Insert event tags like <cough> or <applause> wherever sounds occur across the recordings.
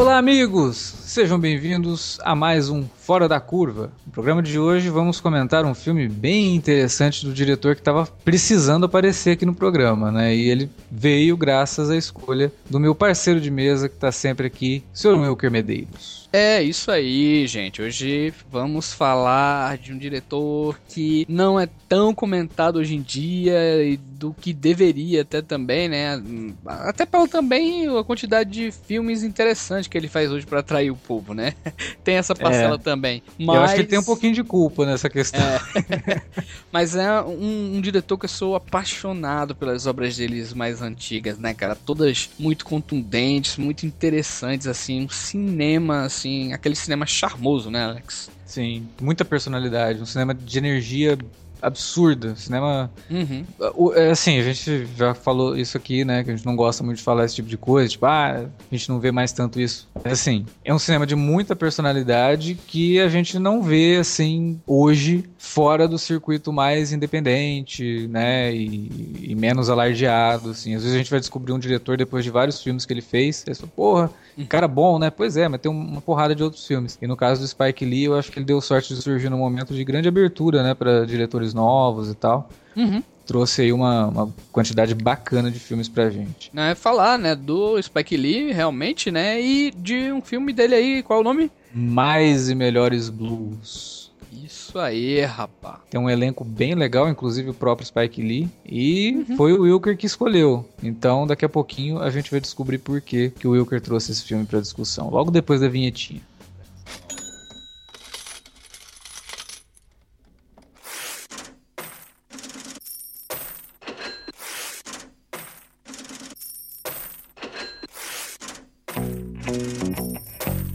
Olá, amigos! Sejam bem-vindos a mais um Fora da Curva. No programa de hoje vamos comentar um filme bem interessante do diretor que estava precisando aparecer aqui no programa, né? E ele veio graças à escolha do meu parceiro de mesa que está sempre aqui, Sr. Wilker Medeiros. É isso aí, gente. Hoje vamos falar de um diretor que não é tão comentado hoje em dia e do que deveria até também, né? Até pelo também a quantidade de filmes interessantes que ele faz hoje para atrair o povo, né? <laughs> tem essa parcela é. também. Mas... Eu acho que ele tem um pouquinho de culpa nessa questão. É. <laughs> Mas é um, um, diretor que eu sou apaixonado pelas obras deles mais antigas, né, cara? Todas muito contundentes, muito interessantes, assim, um cinema assim, aquele cinema charmoso, né, Alex? Sim, muita personalidade, um cinema de energia absurda. Cinema. Uhum. É, assim, a gente já falou isso aqui, né? Que a gente não gosta muito de falar esse tipo de coisa. Tipo, ah, a gente não vê mais tanto isso. É assim, é um cinema de muita personalidade que a gente não vê, assim, hoje, fora do circuito mais independente, né? E, e menos alardeado, assim. Às vezes a gente vai descobrir um diretor depois de vários filmes que ele fez. E fala, porra. Cara bom, né? Pois é, mas tem uma porrada de outros filmes. E no caso do Spike Lee, eu acho que ele deu sorte de surgir num momento de grande abertura, né? Pra diretores novos e tal. Uhum. Trouxe aí uma, uma quantidade bacana de filmes pra gente. É falar, né, do Spike Lee, realmente, né, e de um filme dele aí, qual é o nome? Mais e Melhores Blues. Isso aí, rapá. Tem um elenco bem legal, inclusive o próprio Spike Lee. E uhum. foi o Wilker que escolheu. Então, daqui a pouquinho a gente vai descobrir por que, que o Wilker trouxe esse filme pra discussão. Logo depois da vinhetinha.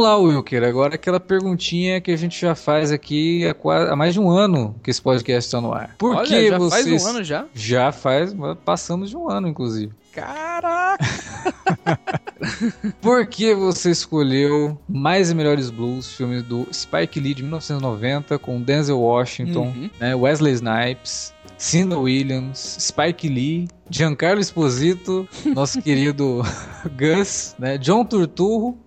Vamos lá, Wilker. Agora aquela perguntinha que a gente já faz aqui há, quase, há mais de um ano que esse podcast está no ar. Por Olha, que já vocês... faz um ano já? Já faz, passamos de um ano, inclusive. Caraca! <laughs> Por que você escolheu Mais e Melhores Blues, filme do Spike Lee de 1990, com Denzel Washington, uhum. né, Wesley Snipes, Cinda Williams, Spike Lee, Giancarlo Esposito, nosso <laughs> querido Gus, né, John Turturro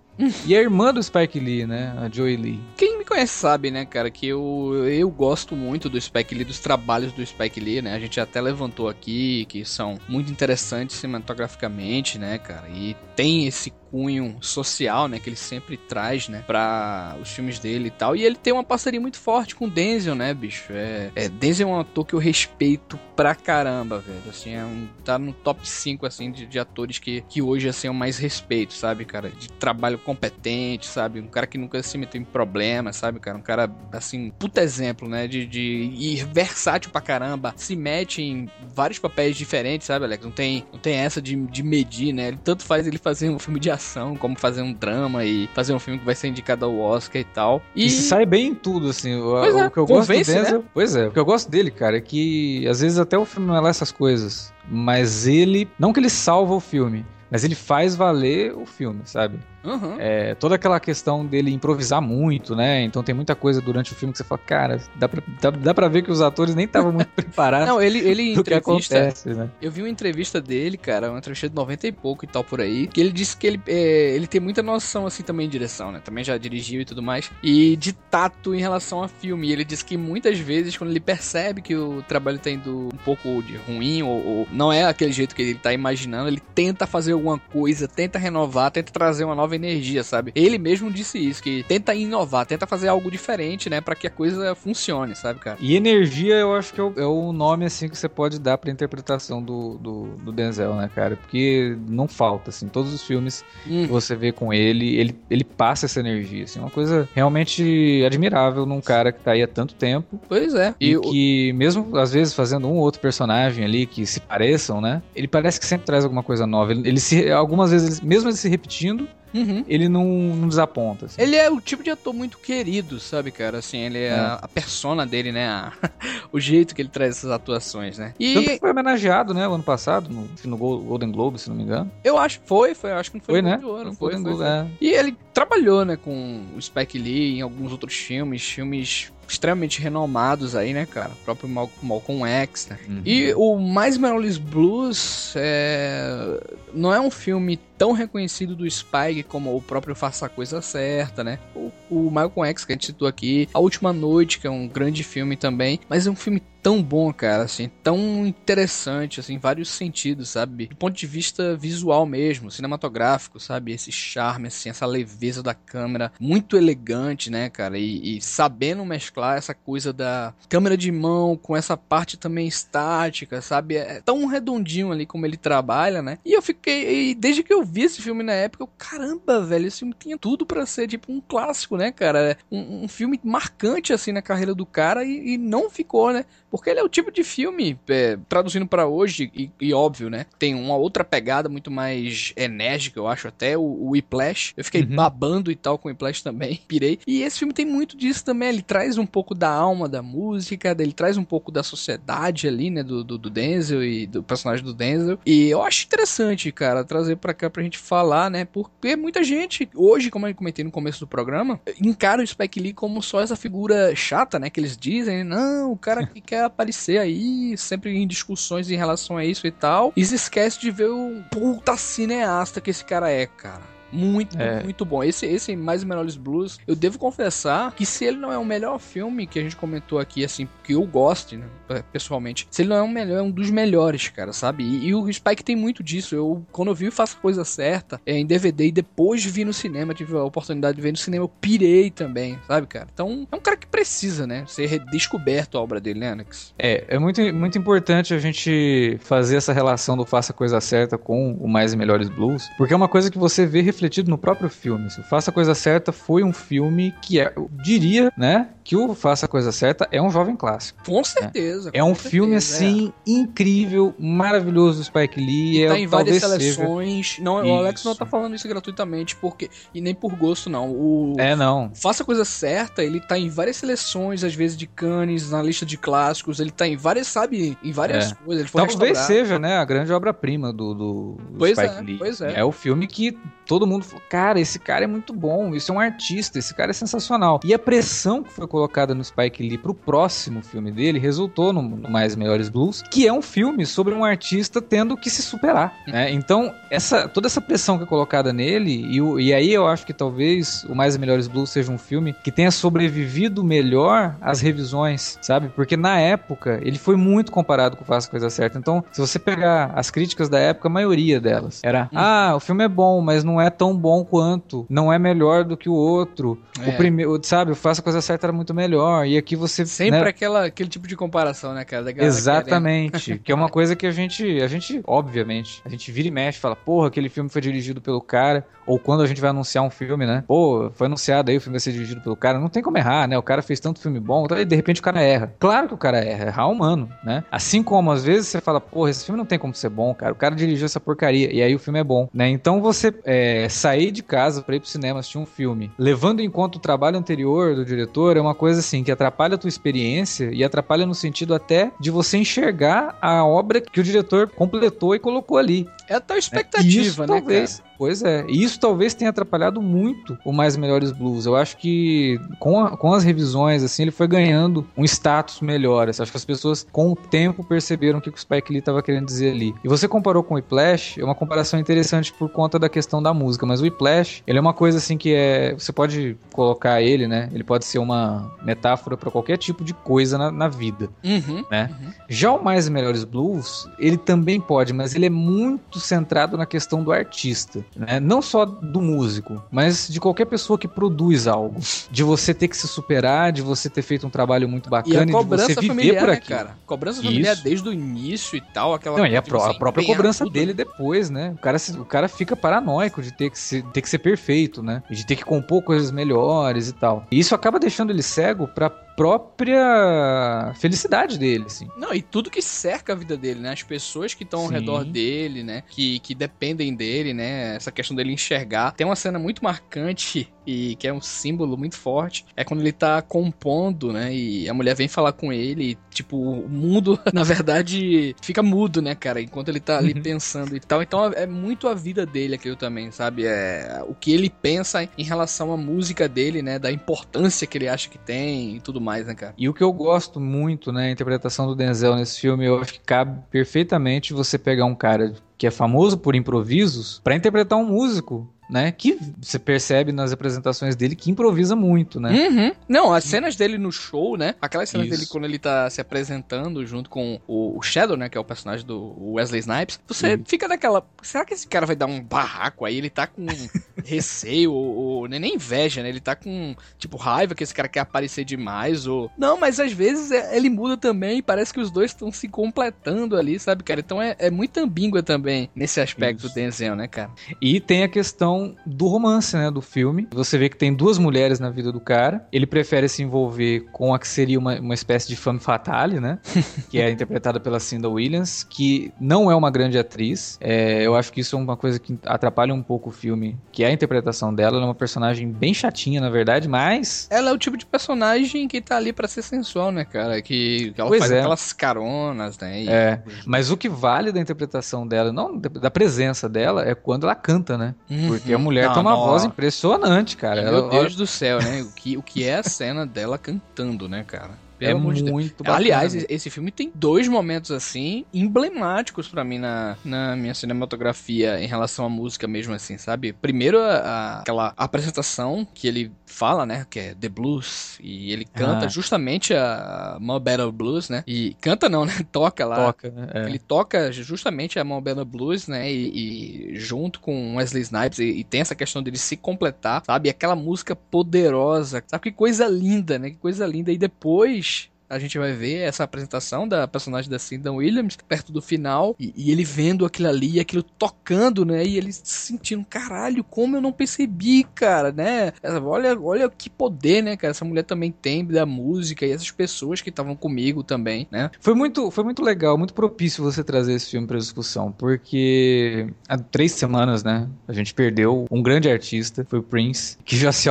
e a irmã do Spike Lee, né? A Joey Lee. Quem me conhece sabe, né, cara, que eu, eu gosto muito do Spike Lee, dos trabalhos do Spike Lee, né? A gente até levantou aqui que são muito interessantes cinematograficamente, né, cara? E tem esse cunho social, né, que ele sempre traz, né, para os filmes dele e tal. E ele tem uma parceria muito forte com o Denzel, né, bicho? É, é Denzel é um ator que eu respeito pra caramba, velho. Assim, é um, tá no top 5 assim de, de atores que, que hoje assim eu mais respeito, sabe, cara? De trabalho competente, sabe? Um cara que nunca se meteu em problema, sabe, cara? Um cara assim, puta exemplo, né, de, de ir versátil pra caramba, se mete em vários papéis diferentes, sabe, Alex? Não tem, não tem essa de, de medir, né? Ele tanto faz ele fazer um filme de ação ação, como fazer um drama e fazer um filme que vai ser indicado ao Oscar e tal. E, e sai bem em tudo, assim. O, é, o que eu gosto do Denzel, né? Pois é, o que eu gosto dele, cara, é que às vezes até o filme não é lá essas coisas. Mas ele. Não que ele salva o filme, mas ele faz valer o filme, sabe? Uhum. É, toda aquela questão dele improvisar muito, né? Então tem muita coisa durante o filme que você fala, cara, dá pra, dá, dá pra ver que os atores nem estavam muito <laughs> preparados. Não, ele, ele <laughs> do que acontece, né? Eu vi uma entrevista dele, cara, uma entrevista de 90 e pouco e tal por aí, que ele disse que ele, é, ele tem muita noção, assim, também de direção, né? Também já dirigiu e tudo mais. E de tato em relação a filme. E ele disse que muitas vezes, quando ele percebe que o trabalho tá indo um pouco de ruim, ou, ou não é aquele jeito que ele tá imaginando, ele tenta fazer alguma coisa, tenta renovar, tenta trazer uma nova nova energia, sabe? Ele mesmo disse isso, que tenta inovar, tenta fazer algo diferente, né, para que a coisa funcione, sabe, cara? E energia eu acho que é o, é o nome, assim, que você pode dar pra interpretação do, do, do, Denzel, né, cara? Porque não falta, assim, todos os filmes hum. que você vê com ele, ele, ele passa essa energia, assim, uma coisa realmente admirável num cara que tá aí há tanto tempo. Pois é. E, e que, mesmo às vezes fazendo um ou outro personagem ali que se pareçam, né, ele parece que sempre traz alguma coisa nova. Ele, ele se, algumas vezes, mesmo ele se repetindo, Uhum. ele não, não desaponta. Assim. Ele é o tipo de ator muito querido, sabe, cara? Assim, ele é, é. A, a, persona dele, né? A, <laughs> o jeito que ele traz essas atuações, né? E Tanto foi homenageado, né, o ano passado, no, no Golden Globe, se não me engano. Eu acho que foi, foi, acho que não foi, foi né? de ouro. Foi, foi, foi, foi. É. E ele trabalhou, né, com o Spike Lee em alguns outros filmes, filmes extremamente renomados aí, né, cara? O próprio Mal Malcolm X, né? Uhum. E o Mais Merolis Blues é... não é um filme tão reconhecido do Spike como o próprio Faça a Coisa Certa, né? O, o Malcolm X que a gente citou aqui, A Última Noite, que é um grande filme também, mas é um filme tão bom, cara, assim, tão interessante, assim, em vários sentidos, sabe? Do ponto de vista visual mesmo, cinematográfico, sabe? Esse charme, assim, essa leveza da câmera, muito elegante, né, cara? E, e sabendo mesclar essa coisa da câmera de mão com essa parte também estática, sabe? É tão redondinho ali como ele trabalha, né? E eu fiquei, e desde que eu vi esse filme na época, eu, caramba, velho, esse filme tinha tudo para ser, tipo, um clássico, né, cara? Um, um filme marcante, assim, na carreira do cara e, e não ficou, né? Porque ele é o tipo de filme, é, traduzindo para hoje, e, e, óbvio, né? Tem uma outra pegada muito mais enérgica, eu acho, até o, o Whiplash. Eu fiquei uhum. babando e tal com o Whiplash também, <laughs> pirei. E esse filme tem muito disso também. Ele traz um pouco da alma da música, ele traz um pouco da sociedade ali, né? Do, do, do Denzel e do personagem do Denzel. E eu acho interessante, cara, trazer pra cá pra gente falar, né? Porque muita gente, hoje, como eu comentei no começo do programa, encara o Spike Lee como só essa figura chata, né? Que eles dizem, não, o cara que quer aparecer aí, sempre em discussões em relação a isso e tal. E se esquece de ver o puta cineasta que esse cara é, cara. Muito, é. muito bom. Esse, esse Mais Menores Blues, eu devo confessar que se ele não é o melhor filme que a gente comentou aqui, assim, que eu gosto, né, pessoalmente, se ele não é o melhor, é um dos melhores, cara, sabe? E, e o Spike tem muito disso. Eu, quando eu vi Faça a Coisa Certa, é, em DVD, e depois vi no cinema, tive a oportunidade de ver no cinema, eu pirei também, sabe, cara? Então, é um cara que precisa, né, ser redescoberto a obra dele, né, Alex? É, é muito, muito importante a gente fazer essa relação do Faça a Coisa Certa com o Mais e Melhores Blues, porque é uma coisa que você vê refletido refletido no próprio filme. O Faça a Coisa Certa foi um filme que é, eu diria, né, que o Faça a Coisa Certa é um jovem clássico. Com né? certeza. É, com um certeza, filme, assim, é. incrível, maravilhoso do Spike Lee. E tá é, em várias seleções. Não, o Alex não tá falando isso gratuitamente, porque. E nem por gosto, não. O é, não. Faça a Coisa Certa, ele tá em várias seleções, às vezes de Cannes, na lista de clássicos, ele tá em várias, sabe, em várias é. coisas. Talvez seja, né, a grande obra-prima do, do, do pois Spike é, Lee. Pois é. É o filme que todo mundo falou, cara, esse cara é muito bom, isso é um artista, esse cara é sensacional. E a pressão que foi colocada no Spike Lee pro próximo filme dele resultou no, no Mais Melhores Blues, que é um filme sobre um artista tendo que se superar, né? Então, essa, toda essa pressão que é colocada nele, e, o, e aí eu acho que talvez o Mais Melhores Blues seja um filme que tenha sobrevivido melhor às revisões, sabe? Porque na época ele foi muito comparado com Faça Coisa Certa. Então, se você pegar as críticas da época, a maioria delas era: hum. ah, o filme é bom, mas não é tão bom quanto, não é melhor do que o outro. É. O primeiro, sabe, o Faça a Coisa Certa era muito melhor. E aqui você. Sempre né? aquela, aquele tipo de comparação, né, cara? Exatamente. <laughs> que é uma coisa que a gente, a gente, obviamente, a gente vira e mexe, fala, porra, aquele filme foi dirigido pelo cara. Ou quando a gente vai anunciar um filme, né? Pô, foi anunciado aí, o filme vai ser dirigido pelo cara. Não tem como errar, né? O cara fez tanto filme bom, e de repente o cara erra. Claro que o cara erra, errar humano, né? Assim como às vezes você fala, porra, esse filme não tem como ser bom, cara. O cara dirigiu essa porcaria. E aí o filme é bom, né? Então você é, sair de casa pra ir pro cinema assistir um filme, levando em conta o trabalho anterior do diretor, é uma coisa assim que atrapalha a tua experiência e atrapalha no sentido até de você enxergar a obra que o diretor completou e colocou ali. É a tua expectativa, é, isso, né, talvez, cara? Pois é, e isso talvez tenha atrapalhado muito o Mais Melhores Blues. Eu acho que com, a, com as revisões, assim, ele foi ganhando um status melhor. Assim, acho que as pessoas, com o tempo, perceberam o que o Spike Lee estava querendo dizer ali. E você comparou com o Whiplash, é uma comparação interessante por conta da questão da música, mas o Whiplash, ele é uma coisa assim que é. Você pode colocar ele, né? Ele pode ser uma metáfora para qualquer tipo de coisa na, na vida, uhum, né? Uhum. Já o Mais Melhores Blues, ele também pode, mas ele é muito muito centrado na questão do artista, né? Não só do músico, mas de qualquer pessoa que produz algo. De você ter que se superar, de você ter feito um trabalho muito bacana e, a cobrança de você viver familiar, por aqui. Né, cara? Cobrança familiar desde o início e tal, aquela Não, e a, pró a própria cobrança tudo. dele depois, né? O cara, o cara fica paranoico de ter que, ser, ter que ser perfeito, né? De ter que compor coisas melhores e tal. E isso acaba deixando ele cego para própria felicidade dele, assim. Não, e tudo que cerca a vida dele, né? As pessoas que estão ao redor dele, né? Que, que dependem dele, né? Essa questão dele enxergar. Tem uma cena muito marcante e que é um símbolo muito forte. É quando ele tá compondo, né? E a mulher vem falar com ele. E, tipo, o mundo, <laughs> na verdade, fica mudo, né, cara? Enquanto ele tá ali uhum. pensando e tal. Então é muito a vida dele aquilo também, sabe? É o que ele pensa em relação à música dele, né? Da importância que ele acha que tem e tudo mais, né, cara? E o que eu gosto muito, né, a interpretação do Denzel nesse filme, eu acho que cabe perfeitamente você pegar um cara que é famoso por improvisos para interpretar um músico né? Que você percebe nas apresentações dele que improvisa muito, né? Uhum. Não, as cenas dele no show, né? Aquelas cenas Isso. dele quando ele tá se apresentando junto com o, Shadow, né? Que é o personagem do Wesley Snipes. Você uhum. fica naquela. Será que esse cara vai dar um barraco aí? Ele tá com <laughs> receio, ou, ou é nem inveja, né? Ele tá com, tipo, raiva que esse cara quer aparecer demais, ou. Não, mas às vezes é, ele muda também. Parece que os dois estão se completando ali, sabe, cara? Então é, é muito ambígua também nesse aspecto Isso. do Denzel, né, cara? E tem a questão questão do romance, né, do filme. Você vê que tem duas mulheres na vida do cara. Ele prefere se envolver com a que seria uma, uma espécie de femme fatale, né? <laughs> que é interpretada pela Cinda Williams, que não é uma grande atriz. É, eu acho que isso é uma coisa que atrapalha um pouco o filme, que é a interpretação dela. Ela é uma personagem bem chatinha, na verdade, mas... Ela é o tipo de personagem que tá ali para ser sensual, né, cara? Que, que ela pois faz é. aquelas caronas, né? E... É, mas o que vale da interpretação dela, não da presença dela, é quando ela canta, né? Uhum. Porque a mulher não, tem uma não, voz impressionante, cara. Meu ela, Deus do céu, né? O que, o que é a cena dela cantando, né, cara? Pelo é muito de bacana. Aliás, esse filme tem dois momentos assim emblemáticos para mim na, na minha cinematografia em relação à música mesmo assim, sabe? Primeiro a, a, aquela apresentação que ele fala, né, que é The Blues e ele canta ah. justamente a More Better Blues, né? E canta não, <laughs> né? Toca lá. Toca, né? É. Ele toca justamente a More Better Blues, né? E, e junto com Wesley Snipes e, e, tem essa questão dele se completar, sabe? Aquela música poderosa, sabe que coisa linda, né? Que coisa linda e depois a gente vai ver essa apresentação da personagem da Cinda Williams perto do final e, e, ele vendo aquilo ali, aquilo tocando, né? E ele sentindo, caralho, como eu não percebi, cara, né? Olha, olha que poder, né, cara? Essa mulher também tem da música e essas pessoas que estavam comigo também, né? Foi muito, foi muito legal, muito propício você trazer esse filme para discussão, porque há três semanas, né, a gente perdeu um grande artista, foi o Prince, que já se,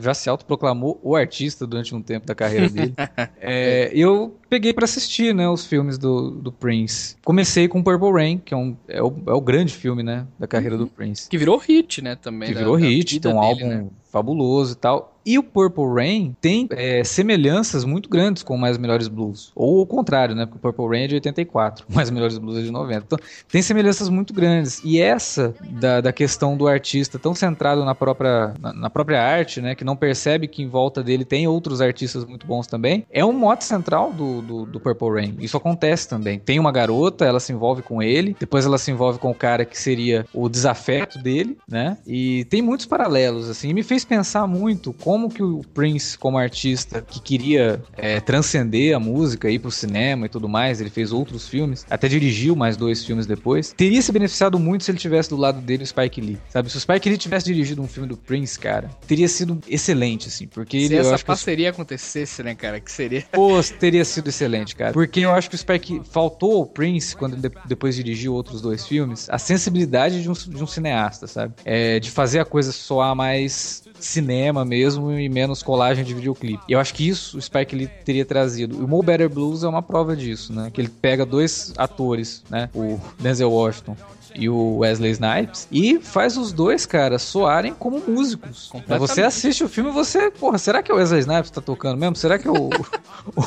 já se autoproclamou o artista durante um tempo da carreira dele. <laughs> é, é, eu peguei para assistir, né, os filmes do, do Prince. Comecei com Purple Rain, que é, um, é, o, é o grande filme, né, da carreira uhum. do Prince. Que virou hit, né, também. Que da, virou hit, tem um dele, álbum né? Fabuloso e tal. E o Purple Rain tem é, semelhanças muito grandes com o Mais Melhores Blues. Ou o contrário, né? Porque o Purple Rain é de 84, o <laughs> Mais Melhores Blues é de 90. Então, tem semelhanças muito grandes. E essa da, da questão do artista tão centrado na própria, na, na, própria arte, né? Que não percebe que em volta dele tem outros artistas muito bons também, é um mote central do, do, do Purple Rain. Isso acontece também. Tem uma garota, ela se envolve com ele, depois ela se envolve com o cara que seria o desafeto dele, né? E tem muitos paralelos, assim. E me fez pensar muito como que o Prince, como artista que queria é, transcender a música, ir pro cinema e tudo mais, ele fez outros filmes, até dirigiu mais dois filmes depois, teria se beneficiado muito se ele tivesse do lado dele o Spike Lee, sabe? Se o Spike Lee tivesse dirigido um filme do Prince, cara, teria sido excelente, assim, porque se ele... essa parceria que... acontecesse, né, cara, que seria... <laughs> Pô, teria sido excelente, cara, porque eu acho que o Spike... Faltou o Prince, quando ele depois dirigiu outros dois filmes, a sensibilidade de um, de um cineasta, sabe? É, de fazer a coisa soar mais cinema mesmo e menos colagem de videoclipe. E eu acho que isso o Spike Lee teria trazido. O Mo Better Blues é uma prova disso, né? Que ele pega dois atores, né? O Denzel Washington e o Wesley Snipes e faz os dois, cara, soarem como músicos. Você assiste o filme e você, porra, será que é o Wesley Snipes tá tocando mesmo? Será que é <laughs> o,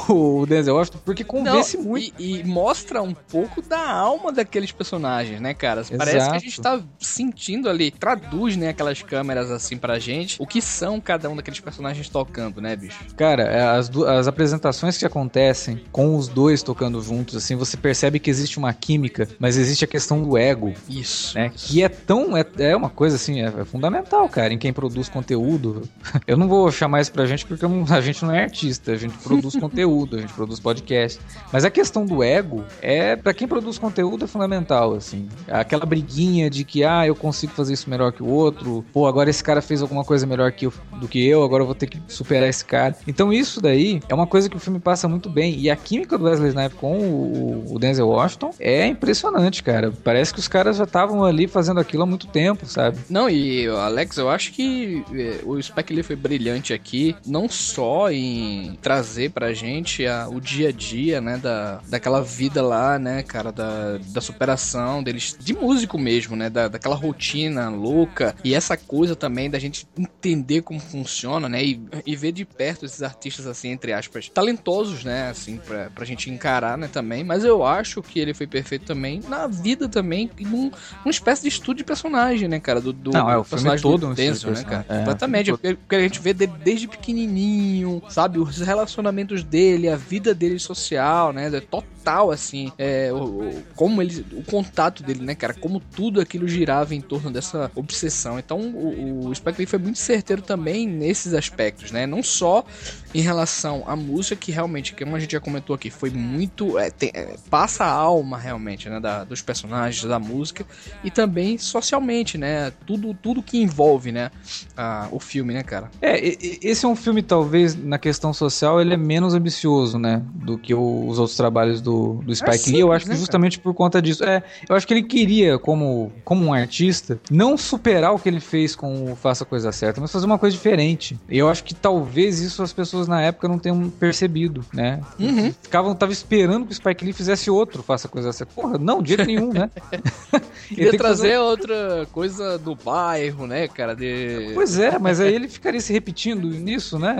o Denzel Washington? Porque convence Não, muito. E, e, mostra um pouco da alma daqueles personagens, né, cara? Exato. Parece que a gente tá sentindo ali, traduz, né, aquelas câmeras assim pra gente o que são cada um daqueles personagens tocando, né, bicho? Cara, é, as, as apresentações que acontecem com os dois tocando juntos, assim, você percebe que existe uma química, mas existe a questão do ego. Isso. Né? Isso. Que é tão. É, é uma coisa assim, é, é, fundamental, cara, em quem produz conteúdo. Eu não vou chamar isso pra gente porque não, a gente não é artista, a gente produz <laughs> conteúdo, a gente produz podcast. Mas a questão do ego é, para quem produz conteúdo, é fundamental, assim. Aquela briguinha de que, ah, eu consigo fazer isso melhor que o outro, pô, agora esse cara fez alguma coisa melhor que eu, do que eu, agora eu vou ter que superar esse cara. Então isso daí é uma coisa que o filme passa muito bem. E a química do Wesley Snipes com o, o Denzel Washington é impressionante, cara. Parece que os caras já estavam ali fazendo aquilo há muito tempo, sabe? Não, e Alex, eu acho que é, o Spike Lee foi brilhante aqui, não só em trazer pra gente a, o dia a dia, né, da, daquela vida lá, né, cara, da, da superação deles, de músico mesmo, né, da, daquela rotina louca, e essa coisa também da gente entender como funciona, né, e, e ver de perto esses artistas, assim, entre aspas, talentosos, né, assim, pra, pra gente encarar, né, também, mas eu acho que ele foi perfeito também na vida também, num, numa espécie de estudo de personagem, né, cara, do, do Não, é, o personagem todo do Denzel, né, cara, é, completamente, porque, porque a gente vê dele desde pequenininho, sabe, os relacionamentos dele, a vida dele social, né, é total, assim, é, o, o, como ele, o contato dele, né, cara, como tudo aquilo girava em torno dessa obsessão. Então, o, o Spike Lee foi muito certeiro também nesses aspectos, né, não só em relação à música, que realmente, como a gente já comentou aqui, foi muito, é, tem, é, passa a alma realmente, né, da, dos personagens, da música, e também socialmente, né, tudo, tudo que envolve, né, a, o filme, né, cara. É, esse é um filme, talvez, na questão social, ele é menos ambicioso, né, do que os outros trabalhos do, do Spike é simples, Lee. Eu acho que né, justamente cara? por conta disso. É, eu acho que ele queria, como, como um artista, não superar o que ele fez com o Faça a Coisa Certa, mas fazer uma coisa diferente. E eu acho que talvez isso as pessoas na época não tenham percebido, né? Uhum. Ficavam, tava esperando que o Spike Lee fizesse outro Faça Coisa Certa. Porra, não, de jeito nenhum, né? <laughs> Queria trazer fazer... outra coisa do bairro, né, cara? De... Pois é, mas aí ele ficaria se repetindo nisso, né?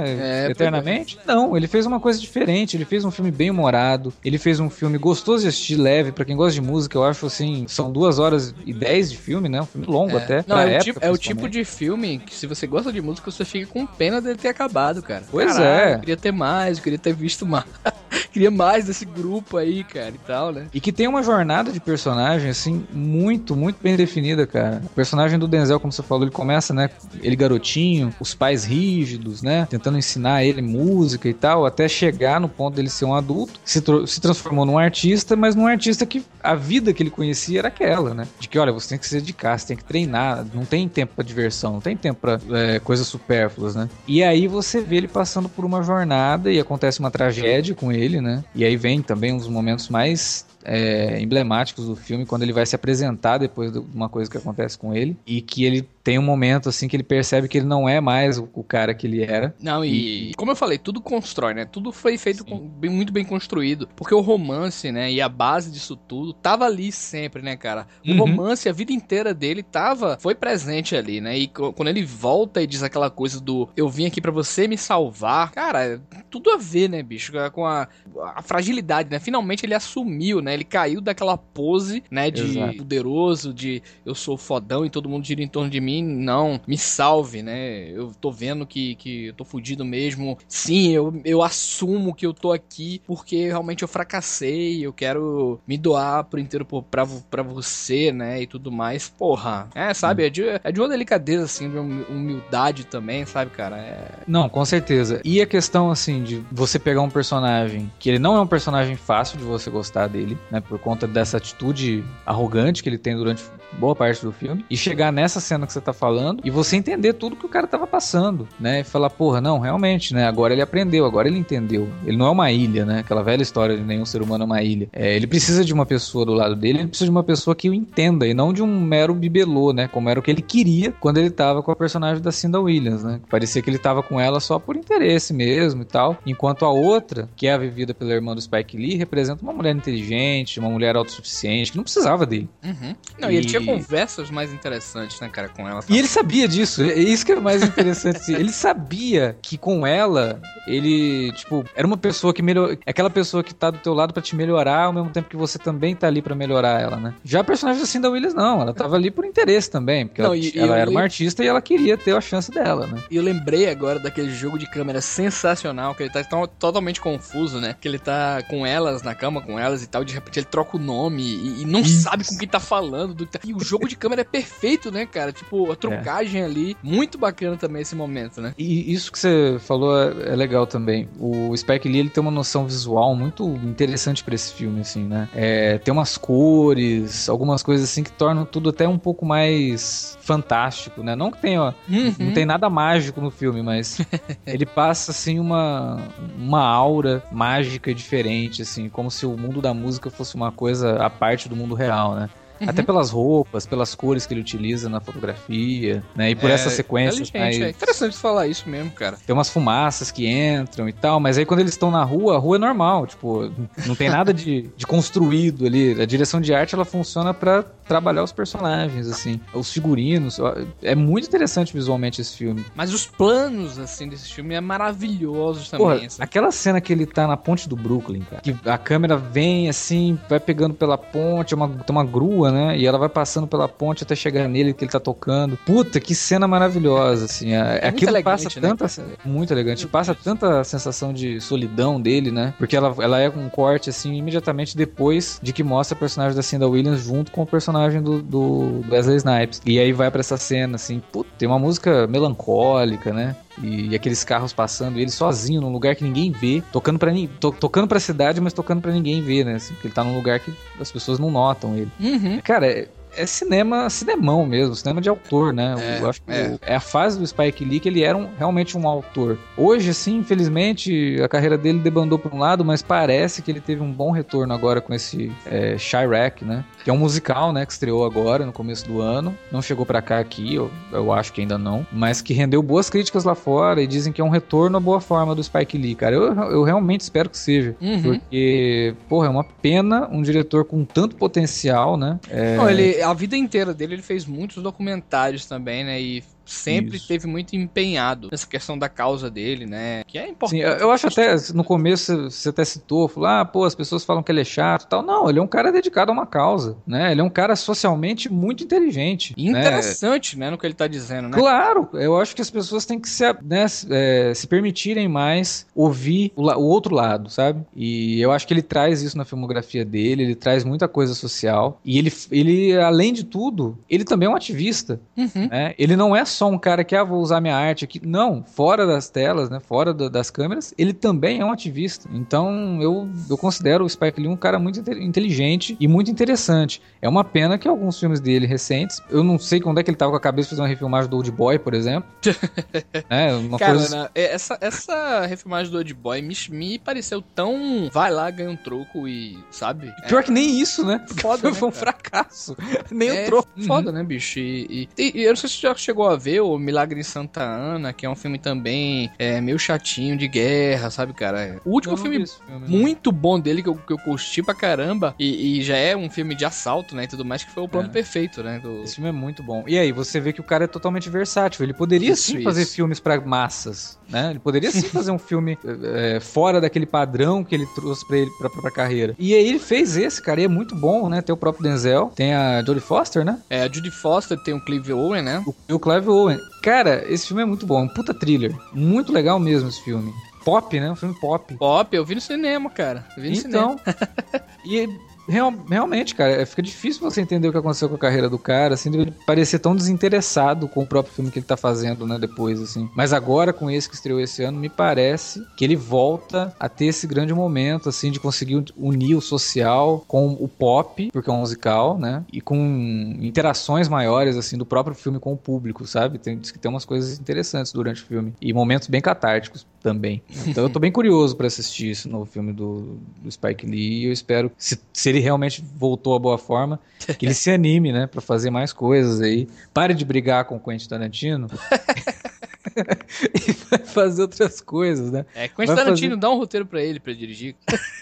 É, eternamente. Não, ele fez uma coisa diferente. Ele fez um filme bem humorado. Ele fez um filme gostoso de assistir, leve. para quem gosta de música, eu acho assim. São duas horas e dez de filme, né? Um filme longo é. até. Não, é, época, o tipo, é o tipo de filme que, se você gosta de música, você fica com pena dele ter acabado, cara. Pois Caralho, é. Eu queria ter mais, eu queria ter visto mais. <laughs> queria mais desse grupo aí, cara, e tal, né? E que tem uma jornada de personagem, assim, muito, muito bem definida, cara. O personagem do Denzel, como você falou, ele começa, né? Ele garotinho, os pais rígidos, né? Tentando ensinar ele música e tal, até chegar no ponto dele ser um adulto, se, se transformou num artista, mas num artista que a vida que ele conhecia era aquela, né? De que, olha, você tem que se dedicar, você tem que treinar, não tem tempo pra diversão, não tem tempo pra é, coisas supérfluas, né? E aí você vê ele passando por uma jornada e acontece uma tragédia com ele, né? E aí vem também um dos momentos mais é, emblemáticos do filme, quando ele vai se apresentar depois de uma coisa que acontece com ele, e que ele tem um momento assim que ele percebe que ele não é mais o, o cara que ele era. Não, e, e, como eu falei, tudo constrói, né? Tudo foi feito com, bem, muito bem construído, porque o romance, né, e a base disso tudo tava ali sempre, né, cara? O uhum. romance, a vida inteira dele tava, foi presente ali, né? E quando ele volta e diz aquela coisa do eu vim aqui para você me salvar, cara, tudo a ver, né, bicho, com a, a fragilidade, né? Finalmente ele assumiu, né? Ele caiu daquela pose, né, de Exato. poderoso, de eu sou fodão e todo mundo gira em torno de mim. Não, me salve, né? Eu tô vendo que, que eu tô fudido mesmo. Sim, eu, eu assumo que eu tô aqui porque realmente eu fracassei. Eu quero me doar por inteiro pra, pra você, né? E tudo mais. Porra, é, sabe? É de, é de uma delicadeza, assim, de uma humildade também, sabe, cara? É... Não, com certeza. E a questão, assim, de você pegar um personagem que ele não é um personagem fácil de você gostar dele, né? Por conta dessa atitude arrogante que ele tem durante boa parte do filme. E chegar nessa cena que você tá falando e você entender tudo que o cara tava passando, né? E falar, porra, não, realmente, né? Agora ele aprendeu, agora ele entendeu. Ele não é uma ilha, né? Aquela velha história de nenhum ser humano é uma ilha. É, ele precisa de uma pessoa do lado dele, ele precisa de uma pessoa que o entenda e não de um mero bibelô, né? Como era o que ele queria quando ele tava com a personagem da Cinda Williams, né? Parecia que ele tava com ela só por interesse mesmo e tal. Enquanto a outra, que é a vivida pela irmã do Spike Lee, representa uma mulher inteligente uma mulher autossuficiente, que não precisava dele. Uhum. Não, e... ele tinha conversas mais interessantes, né, cara, com ela. E ele sabia disso, é isso que é mais interessante. ele sabia que com ela, ele, tipo, era uma pessoa que melhor. Aquela pessoa que tá do teu lado para te melhorar, ao mesmo tempo que você também tá ali para melhorar ela, né? Já a personagem da Cinda Williams, não, ela tava ali por interesse também, porque não, ela, e, ela era uma artista e ela queria ter a chance dela, né? E eu lembrei agora daquele jogo de câmera sensacional, que ele tá tão, totalmente confuso, né? Que ele tá com elas na cama, com elas e tal, de repente ele troca o nome e, e não Isso. sabe com quem tá falando. Do, e o jogo de câmera é perfeito, né, cara? Tipo, a trocagem é. ali, muito bacana também esse momento, né? E isso que você falou é, é legal também. O Spike Lee, ele tem uma noção visual muito interessante para esse filme, assim, né? É, tem umas cores, algumas coisas assim que tornam tudo até um pouco mais fantástico, né? Não que tenha, uhum. não tem nada mágico no filme, mas <laughs> ele passa assim uma uma aura mágica diferente, assim, como se o mundo da música fosse uma coisa à parte do mundo real, né? Uhum. Até pelas roupas, pelas cores que ele utiliza na fotografia, né? E por é, essa sequência. É, é interessante falar isso mesmo, cara. Tem umas fumaças que entram e tal, mas aí quando eles estão na rua, a rua é normal, tipo, não tem nada de, de construído ali. A direção de arte ela funciona para trabalhar os personagens, assim, os figurinos. É muito interessante visualmente esse filme. Mas os planos, assim, desse filme é maravilhosos também. Porra, assim. Aquela cena que ele tá na ponte do Brooklyn, cara, que a câmera vem assim, vai pegando pela ponte, é uma, tem uma grua né? E ela vai passando pela ponte até chegar nele que ele tá tocando. Puta, que cena maravilhosa, assim. É, é aquilo elegante, passa né? tanta. Muito elegante. Passa tanta sensação de solidão dele, né? Porque ela, ela é um corte, assim, imediatamente depois de que mostra a personagem da Cinda Williams junto com o personagem do, do Wesley Snipes. E aí vai para essa cena, assim, puta, tem uma música melancólica, né? E, e, aqueles carros passando, ele sozinho num lugar que ninguém vê, tocando para to, tocando pra cidade, mas tocando para ninguém ver, né? Assim, porque ele tá num lugar que as pessoas não notam ele. Uhum. Cara, é, cinema, cinemão mesmo, cinema de autor, né? É, eu acho que é. é. a fase do Spike Lee que ele era um, realmente um autor. Hoje, assim, infelizmente, a carreira dele debandou por um lado, mas parece que ele teve um bom retorno agora com esse é, Chirac, né? Que é um musical, né? Que estreou agora, no começo do ano. Não chegou para cá aqui, eu, eu acho que ainda não. Mas que rendeu boas críticas lá fora e dizem que é um retorno à boa forma do Spike Lee, cara. Eu, eu realmente espero que seja. Uhum. Porque, porra, é uma pena um diretor com tanto potencial, né? É... Não, ele a vida inteira dele ele fez muitos documentários também, né? E sempre Isso. teve muito empenhado nessa questão da causa dele, né? Que é importante. Sim, eu acho até, no começo você até citou, falou, ah, pô, as pessoas falam que ele é chato tal. Não, ele é um cara dedicado a uma causa, né? Ele é um cara socialmente muito inteligente. E né? interessante, né? né, no que ele tá dizendo, né? Claro, eu acho que as pessoas têm que se, né, é, se permitirem mais ouvir o, o outro lado, sabe? E eu acho que ele traz isso na filmografia dele, ele traz muita coisa social. E ele, ele além de tudo, ele também é um ativista. Uhum. Né? Ele não é só um cara que, ah, vou usar minha arte aqui. Não, fora das telas, né? Fora das câmeras, ele também é um ativista. Então, eu, eu considero o Spike Lee um cara muito inteligente e muito interessante. É uma pena que alguns filmes dele recentes, eu não sei quando é que ele tava com a cabeça de fazer uma refilmagem do Old Boy, por exemplo. <laughs> é, uma cara, coisa... Né, essa, essa refilmagem do Old Boy me, me pareceu tão. Vai lá, ganha um troco e. Sabe? Pior é... que nem isso, né? Foda, <laughs> foi, né, foi um fracasso. <laughs> Nem é, um troco. Foda, uhum. né, bicho? E, e, e, eu não sei se você já chegou a ver ver o Milagre em Santa Ana, que é um filme também é, meio chatinho de guerra, sabe, cara? O último filme, filme, muito bom dele que eu, que eu curti pra caramba e, e, já é um filme de assalto, né, e tudo mais, que foi o plano é. perfeito, né? Do... Esse filme é muito bom. E aí, você vê que o cara é totalmente versátil. Ele poderia isso, sim isso. fazer filmes para massas, né? Ele poderia sim <laughs> fazer um filme é, fora daquele padrão que ele trouxe pra ele pra, pra, carreira. E aí ele fez esse, cara, e é muito bom, né? Tem o próprio Denzel, tem a Jodie Foster, né? É, a Jodie Foster, tem o Clive Owen, né? O, o Clive Owen. Cara, esse filme é muito bom, é um puta thriller. Muito legal mesmo esse filme. Pop, né? Um filme pop. Pop, eu vi no cinema, cara. Eu vi no então, cinema. <laughs> e Real, realmente, cara, é, fica difícil você entender o que aconteceu com a carreira do cara, assim, ele parecer tão desinteressado com o próprio filme que ele tá fazendo, né, depois, assim. Mas agora, com esse que estreou esse ano, me parece que ele volta a ter esse grande momento, assim, de conseguir unir o social com o pop, porque é um musical, né, e com interações maiores, assim, do próprio filme com o público, sabe? Tem, diz que tem umas coisas interessantes durante o filme. E momentos bem catárticos também. <laughs> Então eu tô bem curioso para assistir esse novo filme do, do Spike Lee e eu espero, se, se ele realmente voltou à boa forma, que ele se anime, né, para fazer mais coisas aí. Pare de brigar com o Quentin Tarantino. <laughs> <laughs> vai fazer outras coisas, né? É, Quentin Tarantino fazer... dá um roteiro para ele para dirigir.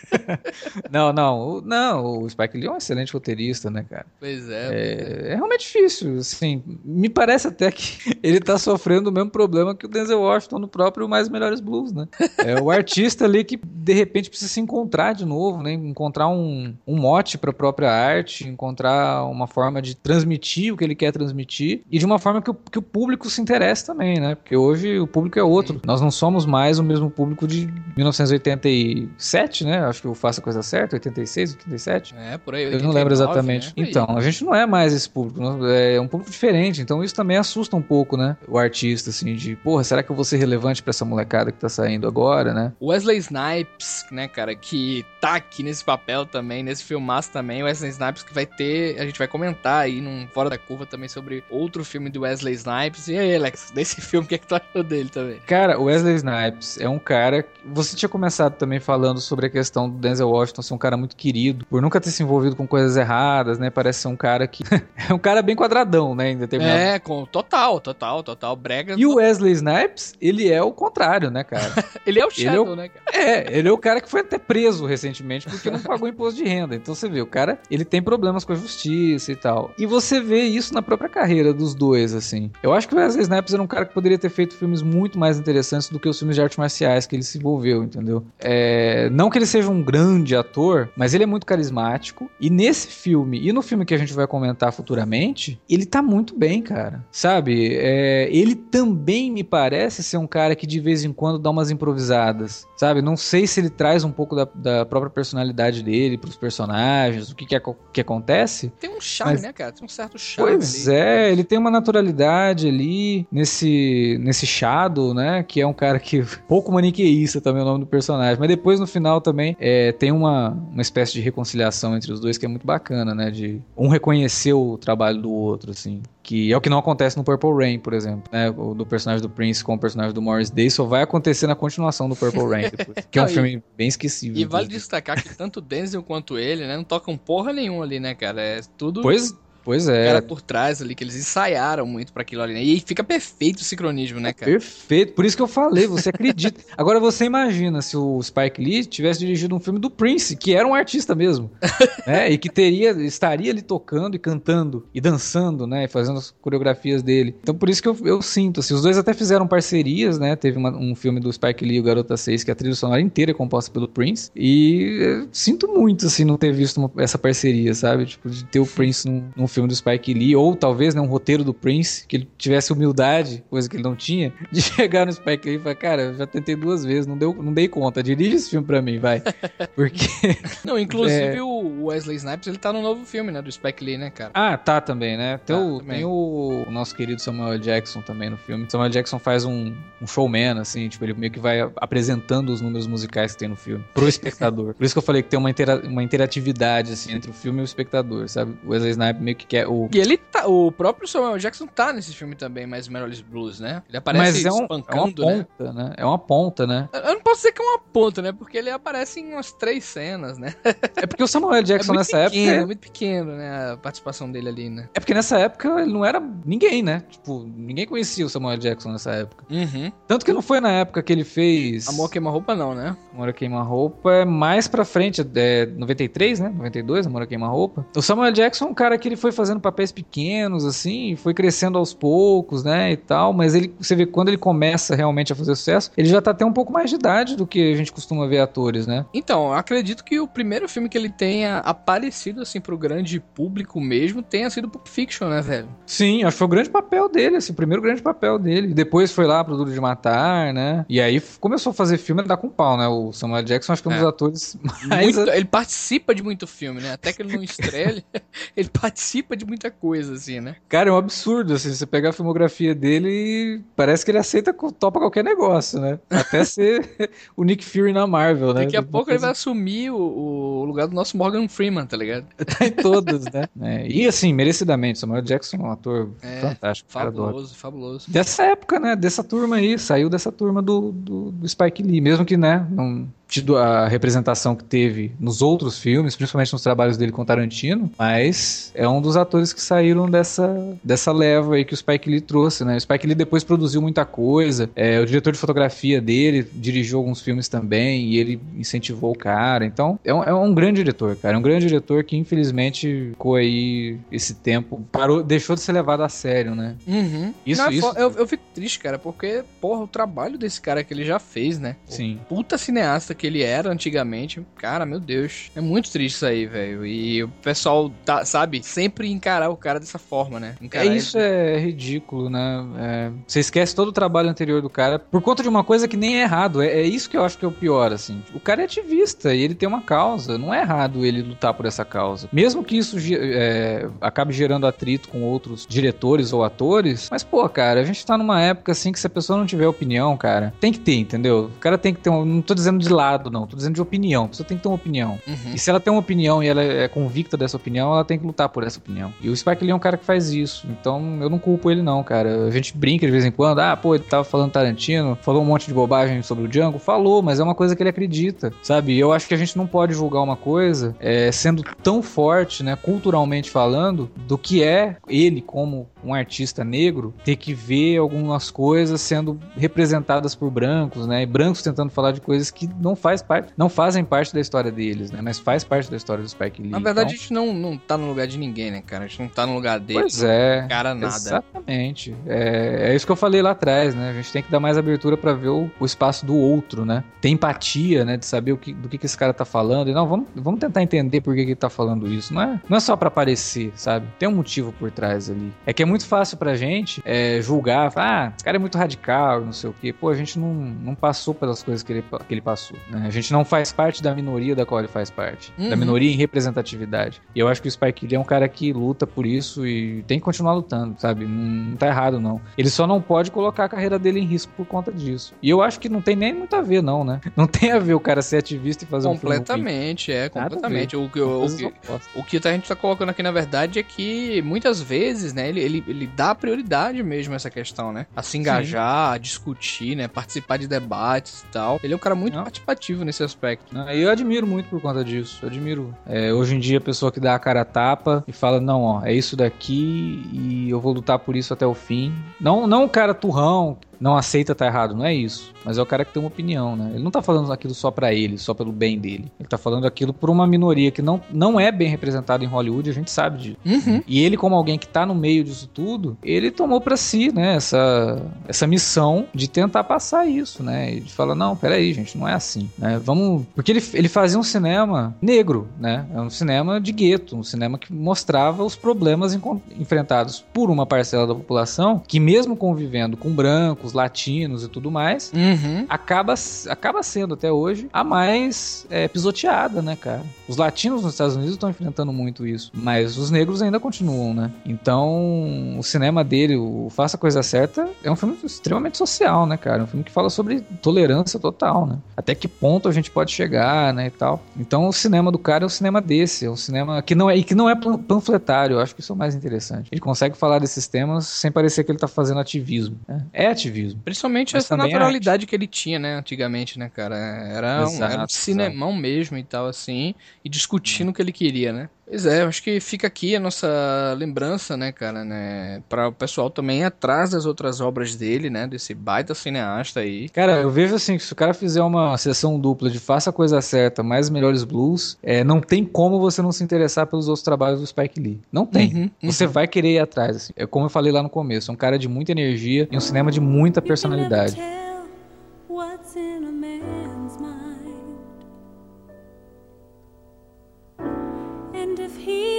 <laughs> não, não, não, o Spike Lee é um excelente roteirista, né, cara? Pois é. É, é realmente difícil, assim, me parece até que <laughs> ele tá sofrendo o mesmo problema que o Denzel Washington no próprio Mais Melhores Blues, né? É o artista ali que de repente precisa se encontrar de novo, né? Encontrar um, um mote para a própria arte, encontrar uma forma de transmitir o que ele quer transmitir e de uma forma que o, que o público se interesse também, né? Porque hoje o público é outro. Nós não somos mais o mesmo público de 1987, né? Acho que eu faço a coisa certa, 86, 87. É, por aí. 89, eu não lembro exatamente. Né? Então, a gente não é mais esse público, é um público diferente. Então isso também assusta um pouco, né? O artista, assim, de, porra, será que eu vou ser relevante para essa molecada que tá saindo agora, né? Wesley Snipes, né, cara, que tá aqui nesse papel também, nesse filmaço também. Wesley Snipes que vai ter, a gente vai comentar aí num Fora da Curva também sobre outro filme do Wesley Snipes. E aí, Alex, <laughs> desse filme, o que é que tu achou dele também? Cara, o Wesley Snipes é um cara. Você tinha começado também falando sobre a questão do Denzel Washington ser um cara muito querido, por nunca ter se envolvido com coisas erradas, né? Parece ser um cara que. <laughs> é um cara bem quadradão, né? Em determinado... É, com total, total, total. Brega. E o Wesley Snipes, ele é o contrário, né, cara? <laughs> ele é o Shadow, é o... né, cara? É, ele é o cara que foi até preso recentemente porque não pagou imposto de renda. Então você vê, o cara, ele tem problemas com a justiça e tal. E você vê isso na própria carreira dos dois, assim. Eu acho que o Wesley Snipes era um cara que poderia ter feito filmes muito mais interessantes do que os filmes de artes marciais que ele se envolveu, entendeu? É... Não que ele seja um grande ator, mas ele é muito carismático. E nesse filme, e no filme que a gente vai comentar futuramente, ele tá muito bem, cara. Sabe? É... Ele também me parece ser um cara que de vez em quando dá umas improvisadas, sabe? Não sei se ele traz um pouco da, da própria personalidade dele pros personagens, o que, que, é, que acontece. Tem um charme, mas... né, cara? Tem um certo charme. Pois ali. é, ele tem uma naturalidade ali nesse, nesse Shadow, né? Que é um cara que. Pouco maniqueísta também é o nome do personagem. Mas depois no final também é, tem uma, uma espécie de reconciliação entre os dois que é muito bacana, né? De um reconhecer o trabalho do outro, assim que é o que não acontece no Purple Rain, por exemplo, né? O do personagem do Prince com o personagem do Morris Day só vai acontecer na continuação do Purple Rain, <laughs> depois, que é um filme bem esquecível. E vale destacar que tanto Denzel quanto ele, né, não tocam porra nenhuma ali, né, cara? É tudo Pois Pois é. Cara por trás ali, que eles ensaiaram muito para aquilo ali, né? E fica perfeito o sincronismo, né, cara? Perfeito. Por isso que eu falei, você acredita. <laughs> Agora você imagina se o Spike Lee tivesse dirigido um filme do Prince, que era um artista mesmo, <laughs> né? E que teria, estaria ali tocando e cantando e dançando, né? E fazendo as coreografias dele. Então por isso que eu, eu sinto, assim, os dois até fizeram parcerias, né? Teve uma, um filme do Spike Lee, o Garota 6, que a trilha sonora inteira é composta pelo Prince. E sinto muito, assim, não ter visto uma, essa parceria, sabe? Tipo, de ter o Prince num, num filme do Spike Lee, ou talvez né, um roteiro do Prince, que ele tivesse humildade, coisa que ele não tinha, <laughs> de chegar no Spike Lee e falar, cara, eu já tentei duas vezes, não, deu, não dei conta, dirige esse filme pra mim, vai. <laughs> Porque... <laughs> não, inclusive é... o Wesley Snipes, ele tá no novo filme, né, do Spike Lee, né, cara? Ah, tá também, né? Tem, tá, o, também. tem o, o, nosso querido Samuel Jackson também no filme. Samuel Jackson faz um, um showman, assim, tipo, ele meio que vai apresentando os números musicais que tem no filme pro espectador. Por isso que eu falei que tem uma, intera uma interatividade, assim, entre o filme e o espectador, sabe? O Wesley Snipes meio que quer... O... E ele tá, o próprio Samuel Jackson tá nesse filme também, mais Melhores Blues, né? Ele aparece Mas é, um, espancando, é uma ponta, né? né? É uma ponta, né? Eu não posso dizer que é uma ponta, né? Porque ele aparece em umas três cenas, né? É porque o Samuel Jackson é nessa pequeno, época... É muito pequeno, né? A participação dele ali, né? É porque nessa época ele não era ninguém, né? Tipo, ninguém conhecia o Samuel Jackson nessa época. Uhum. Tanto que não foi na época que ele fez... Amor Queima-Roupa não, né? Amor Queima-Roupa é mais pra frente, é 93, né? 92, Amor Queima-Roupa. O Samuel Jackson é um cara que ele foi fazendo papéis pequenos, assim, foi crescendo aos poucos, né, e tal, mas ele, você vê, quando ele começa realmente a fazer sucesso, ele já tá até um pouco mais de idade do que a gente costuma ver atores, né? Então, eu acredito que o primeiro filme que ele tenha aparecido, assim, pro grande público mesmo, tenha sido Pulp Fiction, né, velho? Sim, acho que foi o grande papel dele, assim, o primeiro grande papel dele. Depois foi lá pro Duro de Matar, né, e aí começou a fazer filme e dar com pau, né, o Samuel Jackson acho que é um é. dos atores <laughs> mais... Muito, ele participa de muito filme, né, até que ele não estrele, <laughs> ele participa de muita coisa, assim, né? Cara, é um absurdo, assim, você pegar a filmografia dele e parece que ele aceita, topa qualquer negócio, né? Até <laughs> ser o Nick Fury na Marvel, né? Daqui a pouco ele vai assumir o, o, lugar do nosso Morgan Freeman, tá ligado? <laughs> tá em todos, né? É, e assim, merecidamente, Samuel Jackson é um ator é, fantástico. Fabuloso, fabuloso. Dessa época, né? Dessa turma aí, saiu dessa turma do, do, do Spike Lee, mesmo que, né, não tido a representação que teve nos outros filmes, principalmente nos trabalhos dele com Tarantino, mas é um dos atores que saíram dessa, dessa leva aí que o Spike Lee trouxe, né? O Spike Lee depois produziu muita coisa, é, o diretor de fotografia dele dirigiu alguns filmes também e ele incentivou o cara, então é um, é um grande diretor, cara, é um grande diretor que infelizmente ficou aí esse tempo, parou, deixou de ser levado a sério, né? Uhum. Isso, Não, isso... Eu, eu fico triste, cara, porque, porra, o trabalho desse cara que ele já fez, né? Sim. O puta cineasta que ele era antigamente. Cara, meu Deus. É muito triste isso aí, velho. E o pessoal, tá, sabe, sempre encarar o cara dessa forma, né? Encarar é, isso ele. é ridículo, né? É, você esquece todo o trabalho anterior do cara por conta de uma coisa que nem é errado. É, é isso que eu acho que é o pior, assim. O cara é ativista e ele tem uma causa. Não é errado ele lutar por essa causa. Mesmo que isso é, acabe gerando atrito com outros diretores ou atores. Mas, pô, cara, a gente tá numa época assim que se a pessoa não tiver opinião, cara, tem que ter, entendeu? O cara tem que ter um. Não tô dizendo de lado, não. Tô dizendo de opinião. A pessoa tem que ter uma opinião. Uhum. E se ela tem uma opinião e ela é convicta dessa opinião, ela tem que lutar por essa opinião. E o Spike Lee é um cara que faz isso. Então eu não culpo ele, não, cara. A gente brinca de vez em quando. Ah, pô, ele tava falando Tarantino, falou um monte de bobagem sobre o Django. Falou, mas é uma coisa que ele acredita, sabe? E eu acho que a gente não pode julgar uma coisa é, sendo tão forte, né, culturalmente falando, do que é ele como um artista negro ter que ver algumas coisas sendo representadas por brancos, né? E brancos tentando falar de coisas que não faz parte, não fazem parte da história deles, né? Mas faz parte da história do Spike Lee. Na verdade, então... a gente não, não tá no lugar de ninguém, né, cara? A gente não tá no lugar dele. Pois é. Cara nada. Exatamente. É, é isso que eu falei lá atrás, né? A gente tem que dar mais abertura para ver o, o, espaço do outro, né? Ter empatia, né? De saber o que, do que, que esse cara tá falando. E não, vamos, vamos tentar entender por que, que ele tá falando isso. Não é, não é só para aparecer, sabe? Tem um motivo por trás ali. É que é muito fácil pra gente é, julgar, ah, esse cara é muito radical, não sei o quê. Pô, a gente não, não passou pelas coisas que ele, que ele passou, né? A gente não faz parte da minoria da qual ele faz parte. Uhum. Da minoria em representatividade. E eu acho que o Spike Lee é um cara que luta por isso e tem que continuar lutando, sabe? Não, não tá errado, não. Ele só não pode colocar a carreira dele em risco por conta disso. E eu acho que não tem nem muito a ver, não, né? <laughs> Não tem a ver o cara ser ativista e fazer um filme. Completamente, é, completamente. O, o, o, o, que a gente tá colocando aqui, na verdade, é que muitas vezes, né, ele, ele, ele dá prioridade mesmo essa questão, né? A se engajar, Sim. a discutir, né? Participar de debates e tal. Ele é um cara muito não. participativo nesse aspecto. Não, eu admiro muito por conta disso. Eu admiro. É, hoje em dia, a pessoa que dá a cara a tapa e fala: não, ó, é isso daqui e eu vou lutar por isso até o fim. Não, não o cara turrão não aceita tá errado, não é isso. Mas é o cara que tem uma opinião, né? Ele não tá falando aquilo só para ele, só pelo bem dele. Ele tá falando aquilo por uma minoria que não, não é bem representada em Hollywood, a gente sabe disso. Uhum. E ele, como alguém que tá no meio disso tudo, ele tomou para si, né, essa, essa missão de tentar passar isso, né? Ele fala, não, peraí, gente, não é assim, né? Vamos... Porque ele, ele fazia um cinema negro, né? É um cinema de gueto, um cinema que mostrava os problemas enfrentados por uma parcela da população que mesmo convivendo com brancos, os latinos e tudo mais, uhum. acaba, acaba sendo até hoje a mais é, pisoteada, né, cara? Os latinos nos Estados Unidos estão enfrentando muito isso, mas os negros ainda continuam, né? Então, o cinema dele, o Faça a Coisa Certa, é um filme extremamente social, né, cara? Um filme que fala sobre tolerância total, né? Até que ponto a gente pode chegar, né, e tal. Então, o cinema do cara é um cinema desse, é um cinema que não é, e que não é panfletário, eu acho que isso é o mais interessante. Ele consegue falar desses temas sem parecer que ele tá fazendo ativismo. Né? É ativismo Principalmente Mas essa é naturalidade que ele tinha, né, antigamente, né, cara? Era, um, era um cinemão mesmo e tal, assim, e discutindo o que ele queria, né? Pois é, acho que fica aqui a nossa lembrança, né, cara, né, para o pessoal também ir atrás das outras obras dele, né, desse baita cineasta aí. Cara, eu vejo assim, que se o cara fizer uma sessão dupla de Faça a Coisa Certa, mais Melhores Blues, é, não tem como você não se interessar pelos outros trabalhos do Spike Lee. Não tem. Uhum, uhum. Você vai querer ir atrás, assim. É como eu falei lá no começo, é um cara de muita energia e um cinema de muita personalidade.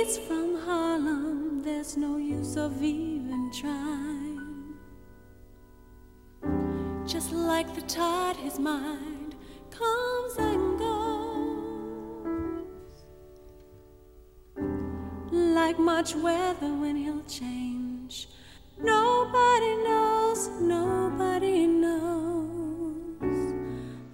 He's from Harlem, there's no use of even trying. Just like the tide, his mind comes and goes. Like much weather when he'll change. Nobody knows, nobody knows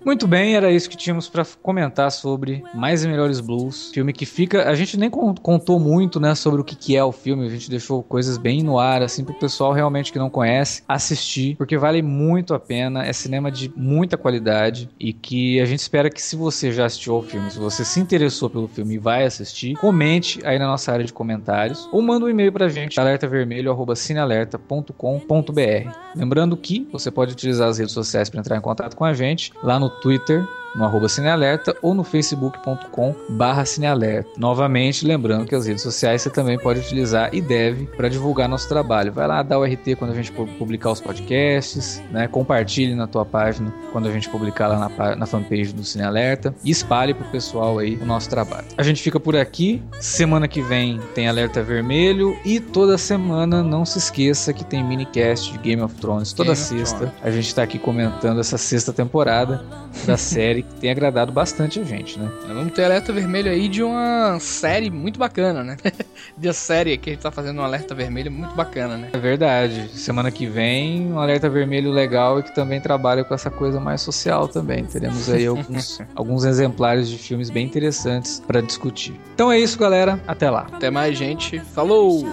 Muito bem, era isso que tínhamos para comentar sobre Mais e Melhores Blues. Filme que fica. A gente nem contou muito, né, sobre o que, que é o filme. A gente deixou coisas bem no ar, assim, pro pessoal realmente que não conhece assistir, porque vale muito a pena. É cinema de muita qualidade e que a gente espera que, se você já assistiu ao filme, se você se interessou pelo filme e vai assistir, comente aí na nossa área de comentários ou manda um e-mail pra gente, alertavermelho.cinealerta.com.br. Lembrando que você pode utilizar as redes sociais para entrar em contato com a gente lá no Twitter, no arroba Cinealerta ou no facebook.com barra Cinealerta. Novamente, lembrando que as redes sociais você também pode utilizar e deve para divulgar nosso trabalho. Vai lá, dá o RT quando a gente publicar os podcasts, né? compartilhe na tua página quando a gente publicar lá na, na fanpage do Cinealerta e espalhe pro pessoal aí o nosso trabalho. A gente fica por aqui, semana que vem tem Alerta Vermelho e toda semana não se esqueça que tem minicast de Game of Thrones. Toda Game sexta a gente está aqui comentando essa sexta temporada da <laughs> série que tem agradado bastante a gente, né? Vamos ter alerta vermelho aí de uma série muito bacana, né? <laughs> de uma série que a gente tá fazendo um alerta vermelho muito bacana, né? É verdade. Semana que vem, um alerta vermelho legal e que também trabalha com essa coisa mais social também. Teremos aí alguns, <laughs> alguns exemplares de filmes bem interessantes para discutir. Então é isso, galera. Até lá. Até mais, gente. Falou!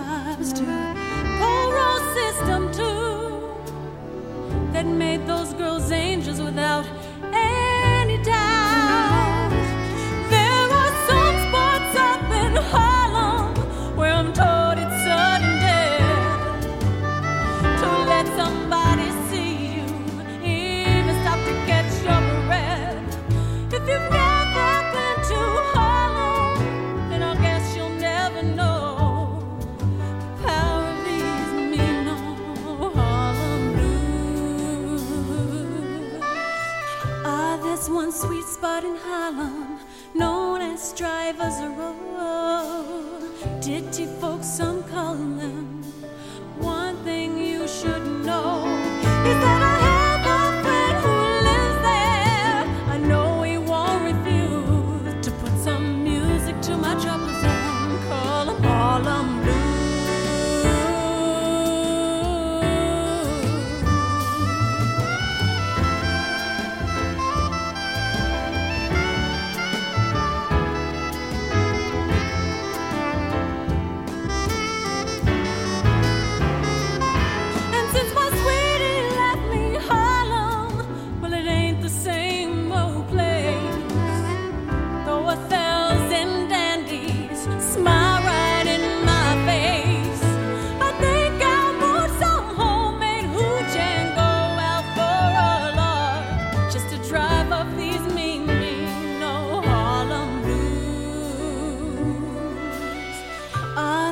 Spot in Harlem, known as Drivers Row. Ditty folks, some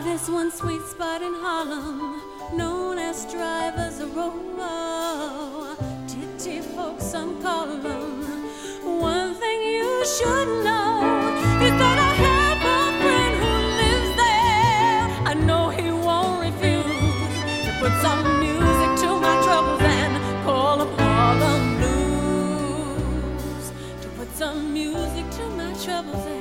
There's one sweet spot in Harlem known as Driver's Row. Titty folks, some call them. One thing you should know you gotta have a friend who lives there. I know he won't refuse to put some music to my troubles and call them Harlem blues. To put some music to my troubles